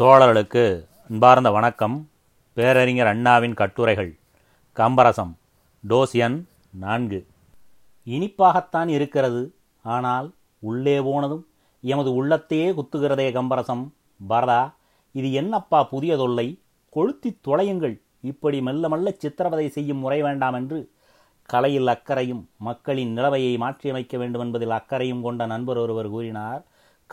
தோழர்களுக்கு அன்பார்ந்த வணக்கம். பேரறிஞர் அண்ணாவின் கட்டுரைகள். கம்பரசம். டோஸ் எண் நான்கு. இனிப்பாகத்தான் இருக்கிறது. ஆனால் உள்ளே போனதும் எமது உள்ளத்தையே குத்துகிறதே கம்பரசம். பரதா இது என்னப்பா புதிய தொல்லை கொளுத்தித் தொலையுங்கள். இப்படி மெல்ல மெல்ல சித்திரவதை செய்யும் முறை வேண்டாம் என்று கலையில் அக்கறையும் மக்களின் நிலவையை மாற்றியமைக்க வேண்டும் என்பதில் அக்கறையும் கொண்ட நண்பர் ஒருவர் கூறினார்.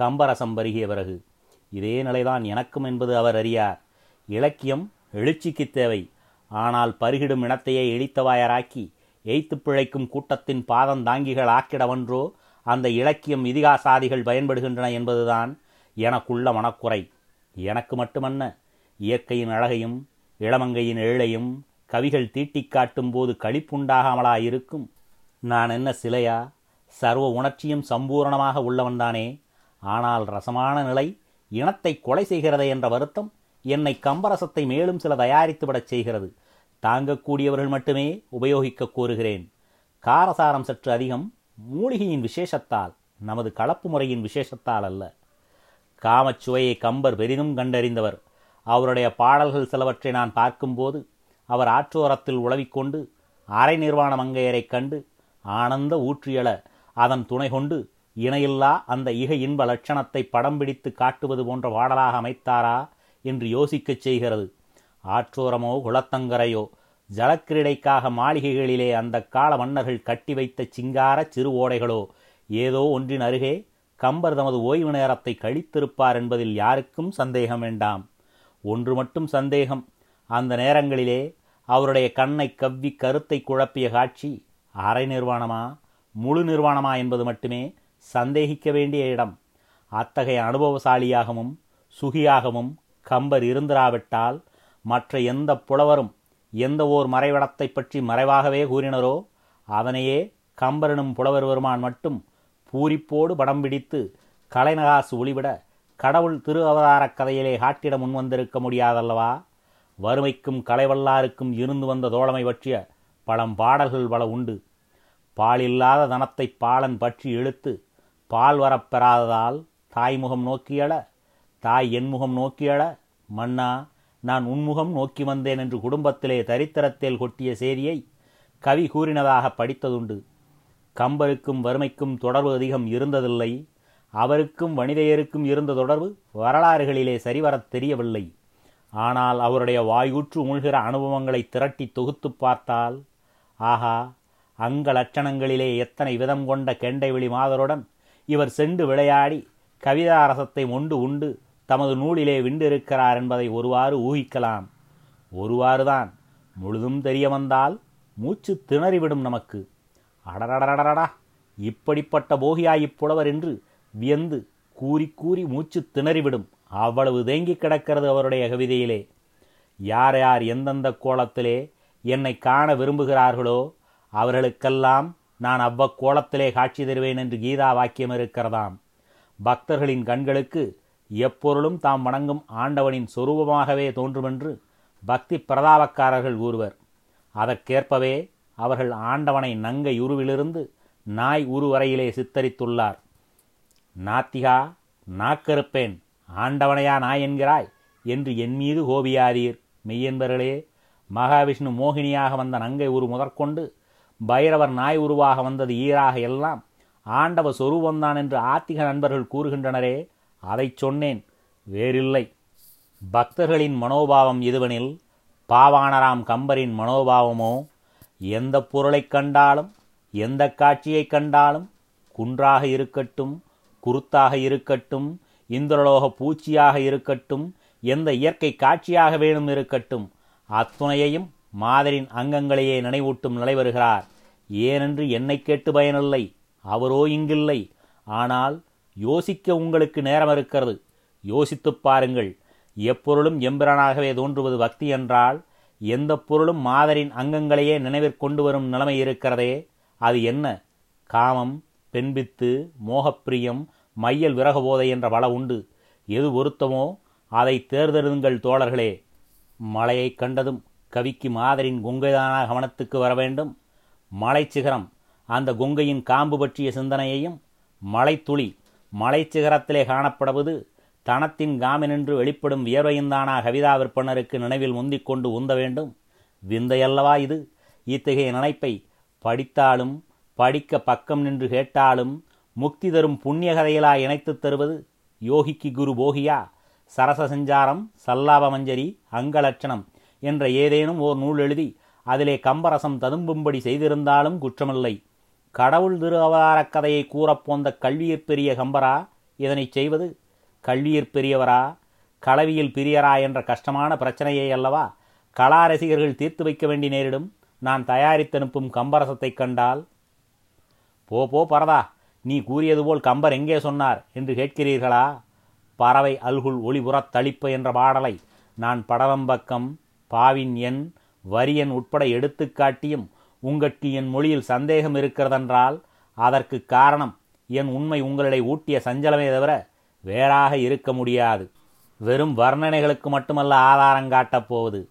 கம்பரசம் பருகிய பிறகு. இதே நிலைதான் எனக்கும் என்பது அவர் அறியார். இலக்கியம் எழுச்சிக்கு தேவை. ஆனால் பருகிடும் இனத்தையே இழித்தவாயராக்கி எய்த்து பிழைக்கும் கூட்டத்தின் பாதம் தாங்கிகள் ஆக்கிடவன்றோ அந்த இலக்கியம் இதிகாசாதிகள் பயன்படுகின்றன என்பதுதான் எனக்குள்ள மனக்குறை. எனக்கு மட்டுமன்ன இயற்கையின் அழகையும் இளமங்கையின் ஏழையும் கவிகள் தீட்டிக் காட்டும் போது களிப்புண்டாகாமலா இருக்கும் நான் என்ன சிலையா? சர்வ உணர்ச்சியும் சம்பூரணமாக உள்ளவன்தானே ஆனால் ரசமான நிலை இனத்தை கொலை செய்கிறதே என்ற வருத்தம் என்னை கம்பரசத்தை மேலும் சில தயாரித்துவிடச் செய்கிறது. தாங்கக்கூடியவர்கள் மட்டுமே உபயோகிக்க கோருகிறேன். காரசாரம் சற்று அதிகம் மூலிகையின் விசேஷத்தால் நமது கலப்பு முறையின் விசேஷத்தால் அல்ல. காமச்சுவையை கம்பர் பெரிதும் கண்டறிந்தவர். அவருடைய பாடல்கள் சிலவற்றை நான் பார்க்கும்போது அவர் ஆற்றோரத்தில் உழவிக்கொண்டு அரை நிர்வாண மங்கையரைக் கண்டு ஆனந்த ஊற்றியல அதன் துணை கொண்டு இணையில்லா அந்த இக இன்ப லட்சணத்தை படம் பிடித்து காட்டுவது போன்ற பாடலாக அமைத்தாரா என்று யோசிக்கச் செய்கிறது. ஆற்றோரமோ குளத்தங்கரையோ ஜலக்கிரீடைக்காக மாளிகைகளிலே அந்த கால மன்னர்கள் கட்டி வைத்த சிங்கார சிறு ஓடைகளோ ஏதோ ஒன்றின் அருகே கம்பர் தமது ஓய்வு நேரத்தை கழித்திருப்பார் என்பதில் யாருக்கும் சந்தேகம் வேண்டாம். ஒன்று மட்டும் சந்தேகம். அந்த நேரங்களிலே அவருடைய கண்ணை கவ்வி கருத்தை குழப்பிய காட்சி அரை நிர்வாணமா முழு நிர்வாணமா என்பது மட்டுமே சந்தேகிக்க வேண்டிய இடம். அத்தகைய அனுபவசாலியாகவும் சுகியாகவும் கம்பர் இருந்திராவிட்டால் மற்ற எந்த புலவரும் எந்த ஓர் மறைவிடத்தை பற்றி மறைவாகவே கூறினரோ அதனையே கம்பரனும் புலவர் பெருமான் மட்டும் பூரிப்போடு படம் பிடித்து கலைநகாசு ஒளிவிட கடவுள் திரு அவதாரக் கதையிலே காட்டிட முன்வந்திருக்க முடியாதல்லவா? வறுமைக்கும் கலைவல்லாருக்கும் இருந்து வந்த தோழமை பற்றிய பழம் பாடல்கள் பல உண்டு. பாலில்லாத தனத்தை பாலன் பற்றி இழுத்து பால் வரப்பெறாததால் தாய்முகம் நோக்கியள தாய் என்முகம் நோக்கியள மன்னா நான் உன்முகம் நோக்கி வந்தேன் என்று குடும்பத்திலே தரித்திரத்தில் கொட்டிய செய்தியை கவி கூறினதாக படித்ததுண்டு. கம்பருக்கும் வறுமைக்கும் தொடர்பு அதிகம் இருந்ததில்லை. அவருக்கும் வனிதையருக்கும் இருந்த தொடர்பு வரலாறுகளிலே சரிவரத் தெரியவில்லை. ஆனால் அவருடைய வாயூற்று உழ்கிற அனுபவங்களை திரட்டி தொகுத்து பார்த்தால் ஆஹா அங்க லட்சணங்களிலே எத்தனை விதம் கொண்ட கெண்டைவெளி மாதருடன் இவர் சென்று விளையாடி கவிதாரசத்தை மொண்டு உண்டு தமது நூலிலே விண்டிருக்கிறார் என்பதை ஒருவாறு ஊகிக்கலாம். ஒருவாறுதான் முழுதும் தெரிய வந்தால் மூச்சு திணறிவிடும் நமக்கு. அடடடடடடா இப்படிப்பட்ட போகியாயிப் புலவர் என்று வியந்து கூறி கூறி மூச்சு திணறிவிடும். அவ்வளவு தேங்கி கிடக்கிறது அவருடைய கவிதையிலே. யார் யார் எந்தெந்த கோலத்திலே என்னை காண விரும்புகிறார்களோ அவர்களுக்கெல்லாம் நான் அவ்வக்கோலத்திலே காட்சி தருவேன் என்று கீதா வாக்கியம் இருக்கிறதாம். பக்தர்களின் கண்களுக்கு எப்பொருளும் தாம் வணங்கும் ஆண்டவனின் சொரூபமாகவே தோன்றுமென்று பக்தி பிரதாபக்காரர்கள் கூறுவர். அதற்கேற்பவே அவர்கள் ஆண்டவனை நங்கை உருவிலிருந்து நாய் உருவரையிலே சித்தரித்துள்ளார். நாத்திகா நாக்கறுப்பேன் ஆண்டவனையா நாய் என்கிறாய் என்று என் மீது கோபியாதீர். மெய்யன்பர்களே மகாவிஷ்ணு மோகினியாக வந்த நங்கை உரு முதற்கொண்டு பைரவர் நாய் உருவாக வந்தது ஈராக எல்லாம். ஆண்டவ சொரூபந்தான் என்று ஆத்திக நண்பர்கள் கூறுகின்றனரே அதைச் சொன்னேன். வேறில்லை. பக்தர்களின் மனோபாவம் இதுவெனில் பாவாணராம் கம்பரின் மனோபாவமோ? எந்த பொருளைக் கண்டாலும் எந்த காட்சியைக் கண்டாலும் குன்றாக இருக்கட்டும் குருத்தாக இருக்கட்டும் இந்திரலோக பூச்சியாக இருக்கட்டும் எந்த இயற்கை காட்சியாக வேணும் இருக்கட்டும் அத்துணையையும் மாதரின் அங்கங்களையே நினைவூட்டும் நிலை வருகிறார். ஏனென்று என்னை கேட்டு பயனில்லை அவரோ இங்கில்லை. ஆனால் யோசிக்க உங்களுக்கு நேரம் இருக்கிறது. யோசித்துப் பாருங்கள் எப்பொருளும் எம்பிரனாகவே தோன்றுவது பக்தி என்றால் எந்த பொருளும் மாதரின் அங்கங்களையே நினைவிற்கொண்டு வரும் நிலைமை இருக்கிறதே. அது என்ன? காமம் பெண்பித்து மோகப்பிரியம் மையல் விரகபோதை என்ற பல உண்டு. எது பொருத்தமோ அதை தேர்ந்தெடுங்கள் தோழர்களே. மலையைக் கண்டதும் கவிக்கு மாதரின் கொங்கைதான கவனத்துக்கு வர வேண்டும் மலைச்சிகரம் சிகரம் அந்த கொங்கையின் காம்பு பற்றிய சிந்தனையையும் மலைத்துளி மலைச்சிகரத்திலே காணப்படுவது தனத்தின் காமினின்று வெளிப்படும் வியர்வையுந்தானா கவிதா விற்பனருக்கு நினைவில் முந்திக் கொண்டு உந்த வேண்டும்? விந்தையல்லவா இது? இத்தகைய நினைப்பை படித்தாலும் படிக்க பக்கம் நின்று கேட்டாலும் முக்தி தரும் புண்ணிய கதைகளா இணைத்துத் தருவது? யோகிக்கு குரு போகியா? சரச சஞ்சாரம் சல்லாப மஞ்சரி அங்கலட்சணம் என்ற ஏதேனும் ஓர் நூல் எழுதி அதிலே கம்பரசம் ததும்பும்படி செய்திருந்தாலும் குற்றமில்லை. கடவுள் திரு அவதாரக் கதையை கூறப்போந்த கல்வியிற் பெரிய கம்பரா இதனைச் செய்வது? கல்வியிற் பெரியவரா? களவியில் பிரியரா என்ற கஷ்டமான பிரச்சனையை அல்லவா? கலா ரசிகர்கள் தீர்த்து வைக்க வேண்டி நேரிடும். நான் தயாரித்தனுப்பும் கம்பரசத்தைக் கண்டால். போ போ பரதா நீ கூறியது போல் கம்பர் எங்கே சொன்னார் என்று கேட்கிறீர்களா? பறவை அல்குல் ஒளிபுறத் தளிப்பு என்ற பாடலை நான் படவம்பக்கம் பாவின் எண் வரியன் உட்பட எடுத்துக்காட்டியும் உங்களுக்கு என் மொழியில் சந்தேகம் இருக்கிறதென்றால் அதற்கு காரணம் என் உண்மை உங்களிடை ஊட்டிய சஞ்சலமே தவிர வேறாக இருக்க முடியாது. வெறும் வர்ணனைகளுக்கு மட்டுமல்ல ஆதாரம் காட்டப்போவது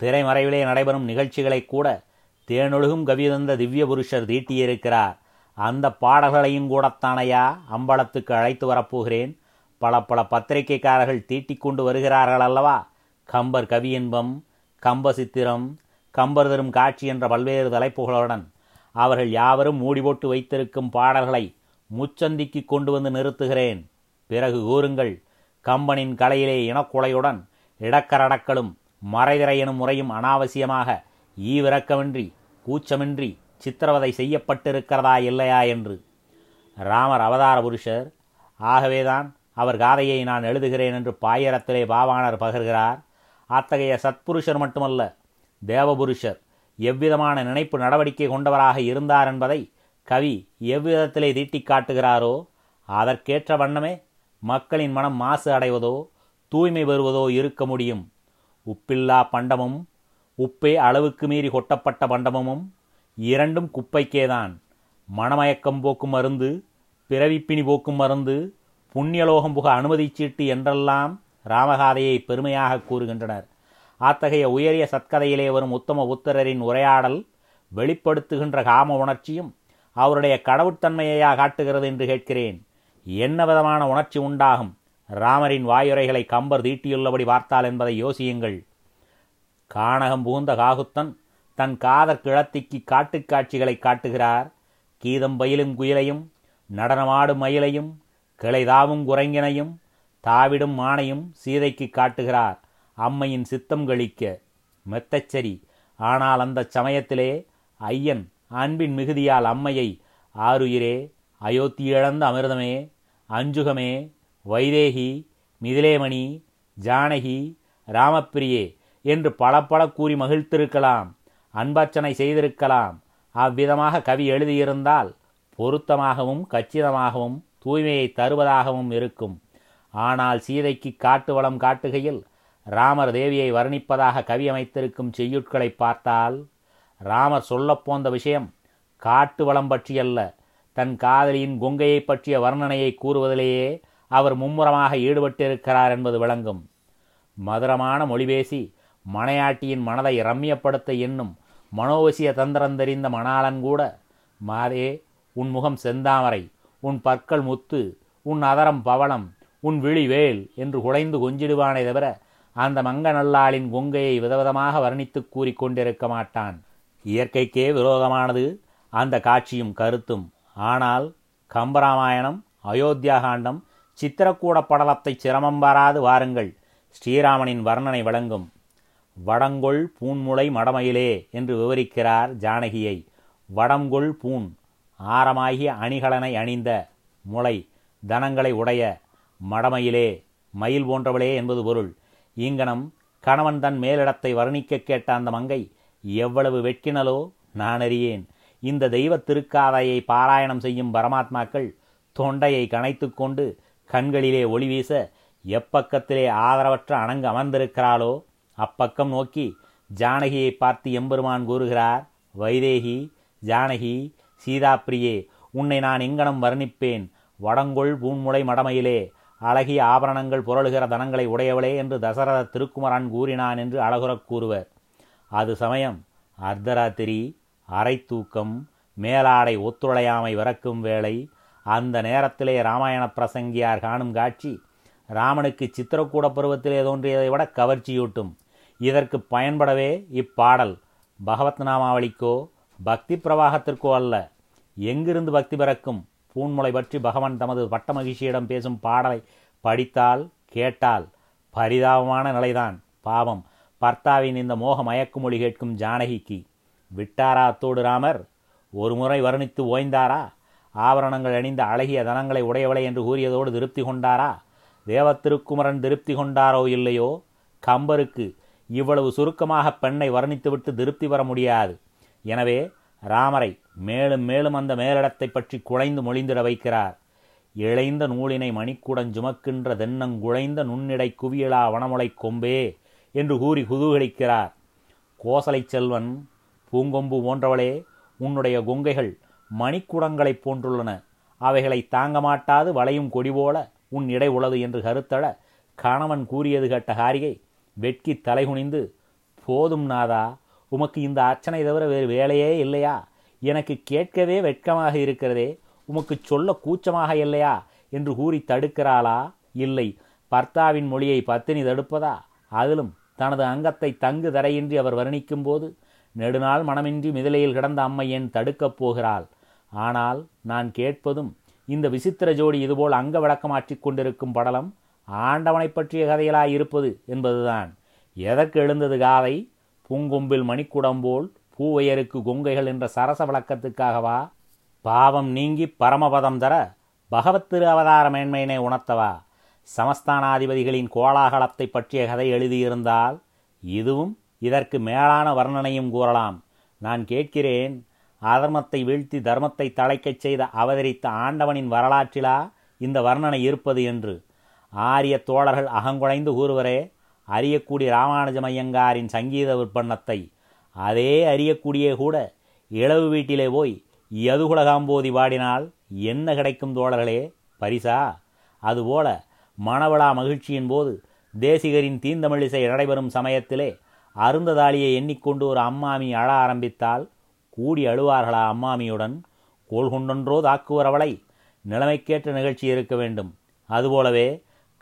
திரைமறைவிலே நடைபெறும் நிகழ்ச்சிகளை கூட தேனொழுகும் கவிதந்த திவ்ய புருஷர் தீட்டியிருக்கிறார். அந்த பாடல்களையும் கூடத்தானையா அம்பலத்துக்கு அழைத்து வரப்போகிறேன். பல பல பத்திரிகைக்காரர்கள் தீட்டிக் கொண்டு வருகிறார்கள் அல்லவா? கம்பர் கவியின்பம் கம்ப சித்திரம் கம்பர் தரும் காட்சி என்ற பல்வேறு தலைப்புகளுடன் அவர்கள் யாவரும் மூடி போட்டு வைத்திருக்கும் பாடல்களை முச்சந்திக்கு கொண்டு வந்து நிறுத்துகிறேன். பிறகு கூறுங்கள் கம்பனின் கலையிலே இனக்குலையுடன் இடக்கரடக்களும் மறைதிரை எனும் முறையும் அனாவசியமாக ஈவிரக்கமின்றி கூச்சமின்றி சித்திரவதை செய்யப்பட்டிருக்கிறதா இல்லையா என்று. ராமர் அவதார புருஷர் ஆகவேதான் அவர் காதையை நான் எழுதுகிறேன் என்று பாயரத்திலே பாவாணர் பகர்கிறார். அத்தகைய சத்புருஷர் மட்டுமல்ல தேவபுருஷர் எவ்விதமான நினைப்பு நடவடிக்கை கொண்டவராக இருந்தார் என்பதை கவி எவ்விதத்திலே தீட்டிக் காட்டுகிறாரோ அதற்கேற்ற வண்ணமே மக்களின் மனம் மாசு அடைவதோ தூய்மை வருவதோ இருக்க முடியும். உப்பில்லா பண்டமும் உப்பே அளவுக்கு மீறி கொட்டப்பட்ட பண்டமும் இரண்டும் குப்பைக்கேதான். மணமயக்கம் போக்கும் மருந்து பிறவிப்பினி போக்கும் மருந்து புண்ணியலோகம் புக அனுமதி சீட்டு என்றெல்லாம் ராமகாதையை பெருமையாக கூறுகின்றனர். அத்தகைய உயரிய சத்கதையிலே வரும் உத்தம புத்திரரின் உரையாடல் வெளிப்படுத்துகின்ற காம உணர்ச்சியும் அவருடைய கடவுட்தன்மையையா காட்டுகிறது என்று கேட்கிறேன். என்ன விதமான உணர்ச்சி உண்டாகும்? ராமரின் வாயுரைகளை கம்பர் தீட்டியுள்ளபடி பார்த்தால் என்பதை யோசியுங்கள். கானகம் புகுந்த காகுத்தன் தன் காதர் கிழத்திக்கு காட்டுக் காட்சிகளை காட்டுகிறார். கீதம் பயிலும் குயிலையும் நடனமாடும் மயிலையும் கிளைதாவும் குரங்கினையும் தாவிடும் மானையும் சீதைக்கு காட்டுகிறார். அம்மையின் சித்தம் கழிக்க மெத்தச்சரி. ஆனால் அந்த சமயத்திலே ஐயன் அன்பின் மிகுதியால் அம்மையை ஆருயிரே அயோத்தி இழந்த அமிர்தமே அஞ்சுகமே வைதேகி மிதிலேமணி ஜானகி ராமப்பிரியே என்று பல பல கூறி மகிழ்த்திருக்கலாம் அன்பர்ச்சனை செய்திருக்கலாம். அவ்விதமாக கவி எழுதியிருந்தால் பொருத்தமாகவும் கச்சிதமாகவும் தூய்மையை தருவதாகவும் இருக்கும். ஆனால் சீதைக்கு காட்டு வளம் காட்டுகையில் ராமர் தேவியை வர்ணிப்பதாக கவி அமைத்திருக்கும் செய்யுட்களை பார்த்தால் ராமர் சொல்லப்போந்த விஷயம் காட்டு வளம் பற்றியல்ல. தன் காதலியின் கொங்கையை பற்றிய வர்ணனையை கூறுவதிலேயே அவர் மும்முரமாக ஈடுபட்டிருக்கிறார் என்பது விளங்கும். மதுரமான மொழிபேசி மனையாட்டியின் மனதை ரம்யப்படுத்த எண்ணும் மனோவசிய தந்திரம் தெரிந்த மணாளன் கூட மாதே உன் முகம் செந்தாமரை உன் பற்கள் முத்து உன் அதரம் பவளம் உன் விழி வேல் என்று குலைந்து கொஞ்சிடுவானே தவிர அந்த மங்க நல்லாளின் கொங்கையை விதவிதமாக வர்ணித்துக் கூறிக்கொண்டிருக்க மாட்டான். இயற்கைக்கே விரோதமானது. அந்த காட்சியும் கருத்தும். ஆனால் கம்பராமாயணம் அயோத்தியா காண்டம் சித்திரக்கூட படலத்தை சிரமம் வராது வாருங்கள். ஸ்ரீராமனின் வர்ணனை வழங்கும் வடங்கொள் பூன்முளை மடமயிலே என்று விவரிக்கிறார் ஜானகியை. வடங்கொள் பூன் ஆரமாகிய அணிகலனை அணிந்த முளை தனங்களை உடைய மடமயிலே மயில் போன்றவளே என்பது பொருள். ஈங்கனம் கணவன் தன் மேலிடத்தை வர்ணிக்க கேட்ட அந்த மங்கை எவ்வளவு வெட்கினலோ நான் அறியேன். இந்த தெய்வ திருக்காதையை பாராயணம் செய்யும் பரமாத்மாக்கள் தொண்டையை கனைத்து கொண்டு கண்களிலே ஒளி வீச எப்பக்கத்திலே ஆதரவற்ற அணங்கு அமர்ந்திருக்கிறாளோ அப்பக்கம் நோக்கி ஜானகியை பார்த்து எம்பெருமான் கூறுகிறார் வைதேகி ஜானகி சீதாப்பிரியே உன்னை நான் எங்கனம் வர்ணிப்பேன். வடங்கொள் பூன்முளை மடமையிலே அழகிய ஆபரணங்கள் புரளுகிற தனங்களை உடையவளே என்று தசரத திருக்குமரன் கூறினான் என்று அழகுறக் கூறுவர். அது சமயம் அர்த்தராத்திரி அரை தூக்கம் மேலாடை ஒத்துழையாமை விறக்கும் வேளை அந்த நேரத்திலே ராமாயண பிரசங்கியார் காணும் காட்சி ராமனுக்கு சித்திரக்கூட பருவத்திலே தோன்றியதை விட கவர்ச்சியூட்டும். இதற்கு பயன்படவே இப்பாடல் பகவத் நாமாவளிக்கோ பக்தி பிரவாகத்திற்கோ அல்ல. எங்கிருந்து பக்தி பிறக்கும்? பூன்முளை பற்றி பகவான் தமது பட்ட மகிழ்ச்சியிடம் பேசும் பாடலை படித்தால் கேட்டால் பரிதாபமான நிலைதான். பாவம். பர்த்தாவின் இந்த மோக மயக்குமொழி கேட்கும் ஜானகிக்கு விட்டாரா அத்தோடு ராமர்? ஒரு முறை வர்ணித்து ஓய்ந்தாரா? ஆபரணங்கள் அணிந்த அழகிய தனங்களை உடையவளை என்று கூறியதோடு திருப்தி கொண்டாரா? தேவத்திருக்குமரன் திருப்தி கொண்டாரோ இல்லையோ? கம்பருக்கு இவ்வளவு சுருக்கமாக பெண்ணை வர்ணித்துவிட்டு திருப்தி பெற முடியாது. எனவே ராமரை மேலும் மேலும் அந்த மேலிடத்தை பற்றி குழைந்து மொழிந்திட வைக்கிறார். இழைந்த நூலினை மணிக்குடன் சுமக்கின்ற தென்னங்குழைந்த நுண்ணிடை குவியலா வனமுலை கொம்பே என்று கூறி குதூகலிக்கிறார். கோசலை செல்வன் பூங்கொம்பு போன்றவளே உன்னுடைய கொங்கைகள் மணிக்குடங்களைப் போன்றுள்ளன. அவைகளை தாங்க மாட்டாது வளையும் கொடி போல உன் இடை உளது என்று கருத்தள கணவன் கூறியது கேட்ட ஹாரிகை வெட்கி தலைகுனிந்து போதும் நாதா உமக்கு இந்த அர்ச்சனை தவிர வேறு வேலையே இல்லையா? எனக்கு கேட்கவே வெட்கமாக இருக்கிறதே உமக்கு சொல்ல கூச்சமாக இல்லையா என்று கூறி தடுக்கிறாளா? இல்லை. பர்த்தாவின் மொழியை பத்தினி தடுப்பதா? அதிலும் தனது அங்கத்தை தங்கு தரையின்றி அவர் வர்ணிக்கும் போது நெடுநாள் மனமின்றி மிதிலையில் கிடந்த அம்மை என் தடுக்கப் போகிறாள்? ஆனால் நான் கேட்பதும் இந்த விசித்திர ஜோடி இதுபோல் அங்க விளக்கமாற்றிக் கொண்டிருக்கும் படலம் ஆண்டவனைப் பற்றிய கதைகளாய் இருப்பது என்பதுதான். எதற்கு எழுந்தது காதை? பூங்கொம்பில் மணிக்குடம்போல் பூவையருக்கு கொங்கைகள் என்ற சரச வழக்கத்துக்காகவா பாவம் நீங்கி பரமபதம் தர பகவத் திரு அவதார மேன்மையினை உணர்த்தவா? சமஸ்தானாதிபதிகளின் கோலாகலத்தை பற்றிய கதை எழுதியிருந்தால் இதுவும் இதற்கு மேலான வர்ணனையும் கூறலாம். நான் கேட்கிறேன் அதர்மத்தை வீழ்த்தி தர்மத்தை தழைக்கச் செய்த அவதரித்த ஆண்டவனின் வரலாற்றிலா இந்த வர்ணனை இருப்பது என்று? ஆரிய தோழர்கள் அகங்குழைந்து கூறுவரே அறியக்கூடிய ராமானுஜமையங்காரின் சங்கீத விற்பன்னத்தை அதே அறியக்கூடிய கூட இளவு வீட்டிலே போய் யதுகுலகாம்போதி பாடினால் என்ன கிடைக்கும் தோழர்களே? பரிசா? அதுபோல மணவிழா மகிழ்ச்சியின் போது தேசிகரின் தீந்தமிழிசை நடைபெறும் சமயத்திலே அருந்ததாளியை எண்ணிக்கொண்டு ஒரு அம்மாமி அழ ஆரம்பித்தால் கூடி அழுவார்களா அம்மாமியுடன்? கோல்கொண்டென்றோ தாக்குவரவளை நிலைமைக்கேற்ற நிகழ்ச்சி இருக்க வேண்டும். அதுபோலவே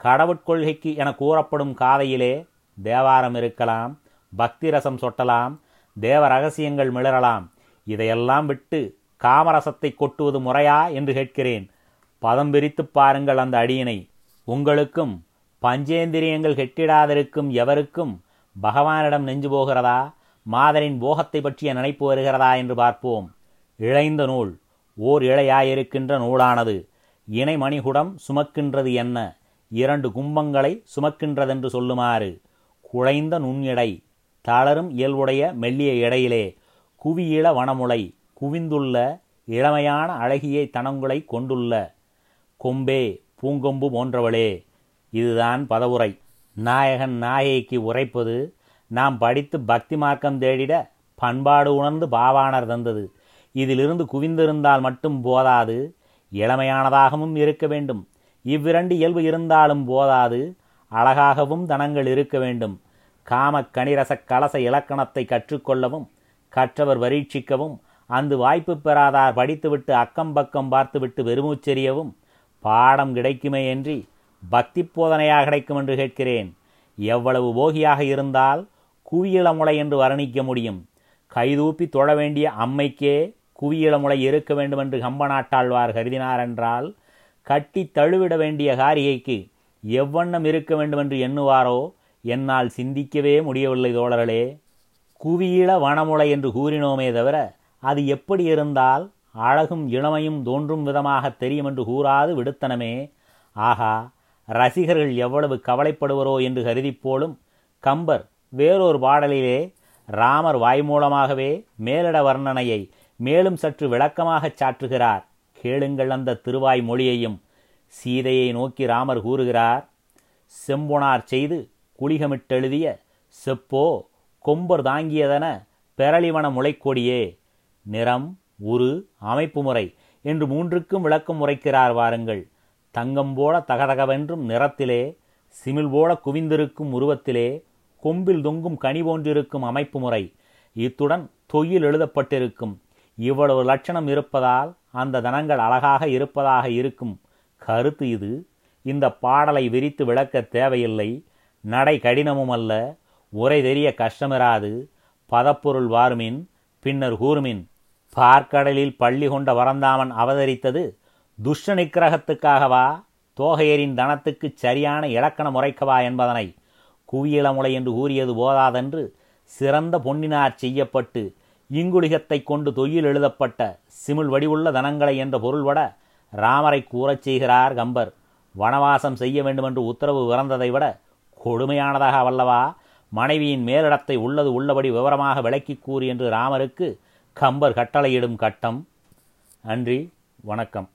கடவுட்கொள்கைக்கு என கூறப்படும் காதையிலே தேவாரம் இருக்கலாம் பக்தி ரசம் சொட்டலாம் தேவ ரகசியங்கள் மிளறலாம் இதையெல்லாம் விட்டு காமரசத்தை கொட்டுவது முறையா என்று கேட்கிறேன். பதம் பிரித்துப் பாருங்கள் அந்த அடியினை. உங்களுக்கும் பஞ்சேந்திரியங்கள் கெட்டிடாதிருக்கும் எவருக்கும் பகவானிடம் நெஞ்சு போகிறதா? மாதரின் போகத்தை பற்றிய நினைப்பு வருகிறதா என்று பார்ப்போம். இழைந்த நூல். ஓர் இழையாயிருக்கின்ற நூலானது. இணை மணிகுடம் சுமக்கின்றது என்ன? இரண்டு கும்பங்களை சுமக்கின்றதென்று சொல்லுமாறு. குழைந்த நுண்ணிடை. தளரும் இயல்புடைய மெல்லிய இடையிலே குவியிள வனமுலை குவிந்துள்ள இளமையான அழகியை தனங்களை கொண்டுள்ள கொம்பே பூங்கொம்பு போன்றவளே இதுதான் பதவுரை. நாயகன் நாயகிக்கு உரைப்பது நாம் படித்து பக்தி மார்க்கம் தேடிட பண்பாடு உணர்ந்து பாவாணர் தந்தது. இதிலிருந்து குவிந்திருந்தால் மட்டும் போதாது இளமையானதாகவும் இருக்க வேண்டும். இவ்விரண்டு இயல்பு இருந்தாலும் போதாது அழகாகவும் தனங்கள் இருக்க வேண்டும். காமக்கணிரசக் கலச இலக்கணத்தை கற்றுக்கொள்ளவும் கற்றவர் பரீட்சிக்கவும் அந்த வாய்ப்பு பெறாதார் படித்துவிட்டு அக்கம் பக்கம் பார்த்துவிட்டு வெறுமூச்செறியவும் பாடம் கிடைக்குமே என்றி பக்தி போதனையாக கிடைக்கும் என்று கேட்கிறேன். எவ்வளவு போகியாக இருந்தால் குவியலமுலை என்று வர்ணிக்க முடியும். கைதூப்பி தொழ வேண்டிய அம்மைக்கே குவியலமுலை இருக்க வேண்டும் என்று கம்பநாட்டாழ்வார் கருதினார் என்றால் கட்டி தழுவிட வேண்டிய காரிகைக்கு எவ்வண்ணம் இருக்க வேண்டும் என்று எண்ணுவாரோ என்னால் சிந்திக்கவே முடியவில்லை தோழர்களே. குவியில வனமுளை என்று கூறினோமே தவிர அது எப்படி இருந்தால் அழகும் இளமையும் தோன்றும் விதமாக தெரியும் என்று கூறாது விடுத்தனமே. ஆகா ரசிகர்கள் எவ்வளவு கவலைப்படுவரோ என்று கருதிப்போலும் கம்பர் வேறொரு பாடலிலே ராமர் வாய் மூலமாகவே மேலிட வர்ணனையை மேலும் சற்று விளக்கமாகச் சாற்றுகிறார். கேளுங்கள் அந்த திருவாய் மொழியையும் சீதையை நோக்கி ராமர் கூறுகிறார் செம்புணார் செய்து குளிகமிட்டெழுதிய செப்போ கொம்பர் தாங்கியதென பெரளிவன முளைக்கொடியே நிறம் உரு அமைப்பு முறை என்று மூன்றுக்கும் விளக்கம் உரைக்கிறார் வாருங்கள். தங்கம் போல தகதகவென்றும் நிறத்திலே சிமிழ் போல குவிந்திருக்கும் உருவத்திலே கொம்பில் தொங்கும் கனி போன்றிருக்கும் அமைப்பு முறை இத்துடன் தொயில் எழுதப்பட்டிருக்கும். இவ்வளவு லட்சணம் இருப்பதால் அந்த தனங்கள் அழகாக இருப்பதாக இருக்கும். கருத்து இது. இந்த பாடலை விரித்து விளக்க தேவையில்லை. நடை கடினமும் அல்ல உரை தெரிய கஷ்டமிராது பதப்பொருள் வாருமின் பின்னர் கூறுமின். பார்க்கடலில் பள்ளி கொண்ட வரந்தாமன் அவதரித்தது துஷ்ட நிக்கிரகத்துக்காகவா தோகையரின் தனத்துக்குச் சரியான இலக்கண முறைக்கவா என்பதனை. குவியலமுலை என்று கூறியது போதாதென்று சிறந்த பொன்னினார் செய்யப்பட்டு இங்குலிகத்தை கொண்டு தொயில் எழுதப்பட்ட சிமிழ் வடிவுள்ள தனங்களை என்ற பொருள்பட ராமரை கூறச் செய்கிறார் கம்பர். வனவாசம் செய்ய வேண்டுமென்று உத்தரவு பிறந்ததை விட கொடுமையானதாக வல்லவா மனைவியின் மேலிடத்தை உள்ளது உள்ளபடி விவரமாக விளக்கிக் கூறு என்று ராமருக்கு கம்பர் கட்டளையிடும் கட்டம். நன்றி வணக்கம்.